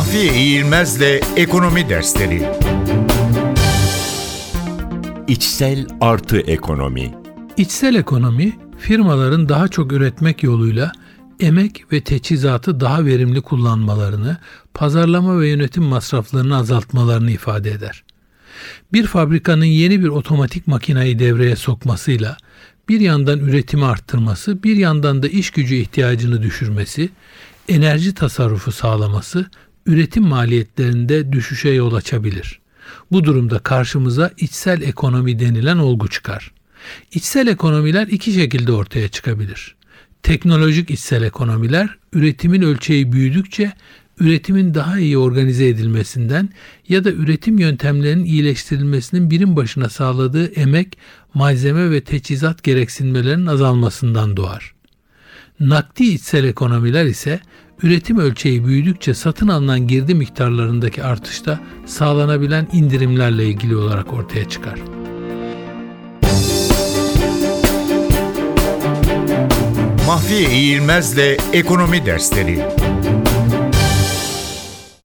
Mahfiye İğilmez'le Ekonomi Dersleri İçsel artı ekonomi İçsel ekonomi, firmaların daha çok üretmek yoluyla emek ve teçhizatı daha verimli kullanmalarını, pazarlama ve yönetim masraflarını azaltmalarını ifade eder. Bir fabrikanın yeni bir otomatik makinayı devreye sokmasıyla bir yandan üretimi arttırması, bir yandan da iş gücü ihtiyacını düşürmesi, enerji tasarrufu sağlaması, üretim maliyetlerinde düşüşe yol açabilir. Bu durumda karşımıza içsel ekonomi denilen olgu çıkar. İçsel ekonomiler iki şekilde ortaya çıkabilir. Teknolojik içsel ekonomiler üretimin ölçeği büyüdükçe üretimin daha iyi organize edilmesinden ya da üretim yöntemlerinin iyileştirilmesinin birim başına sağladığı emek, malzeme ve teçhizat gereksinmelerinin azalmasından doğar. Nakdi içsel ekonomiler ise üretim ölçeği büyüdükçe satın alınan girdi miktarlarındaki artışta sağlanabilen indirimlerle ilgili olarak ortaya çıkar. Mahfiye İğilmez'le Ekonomi Dersleri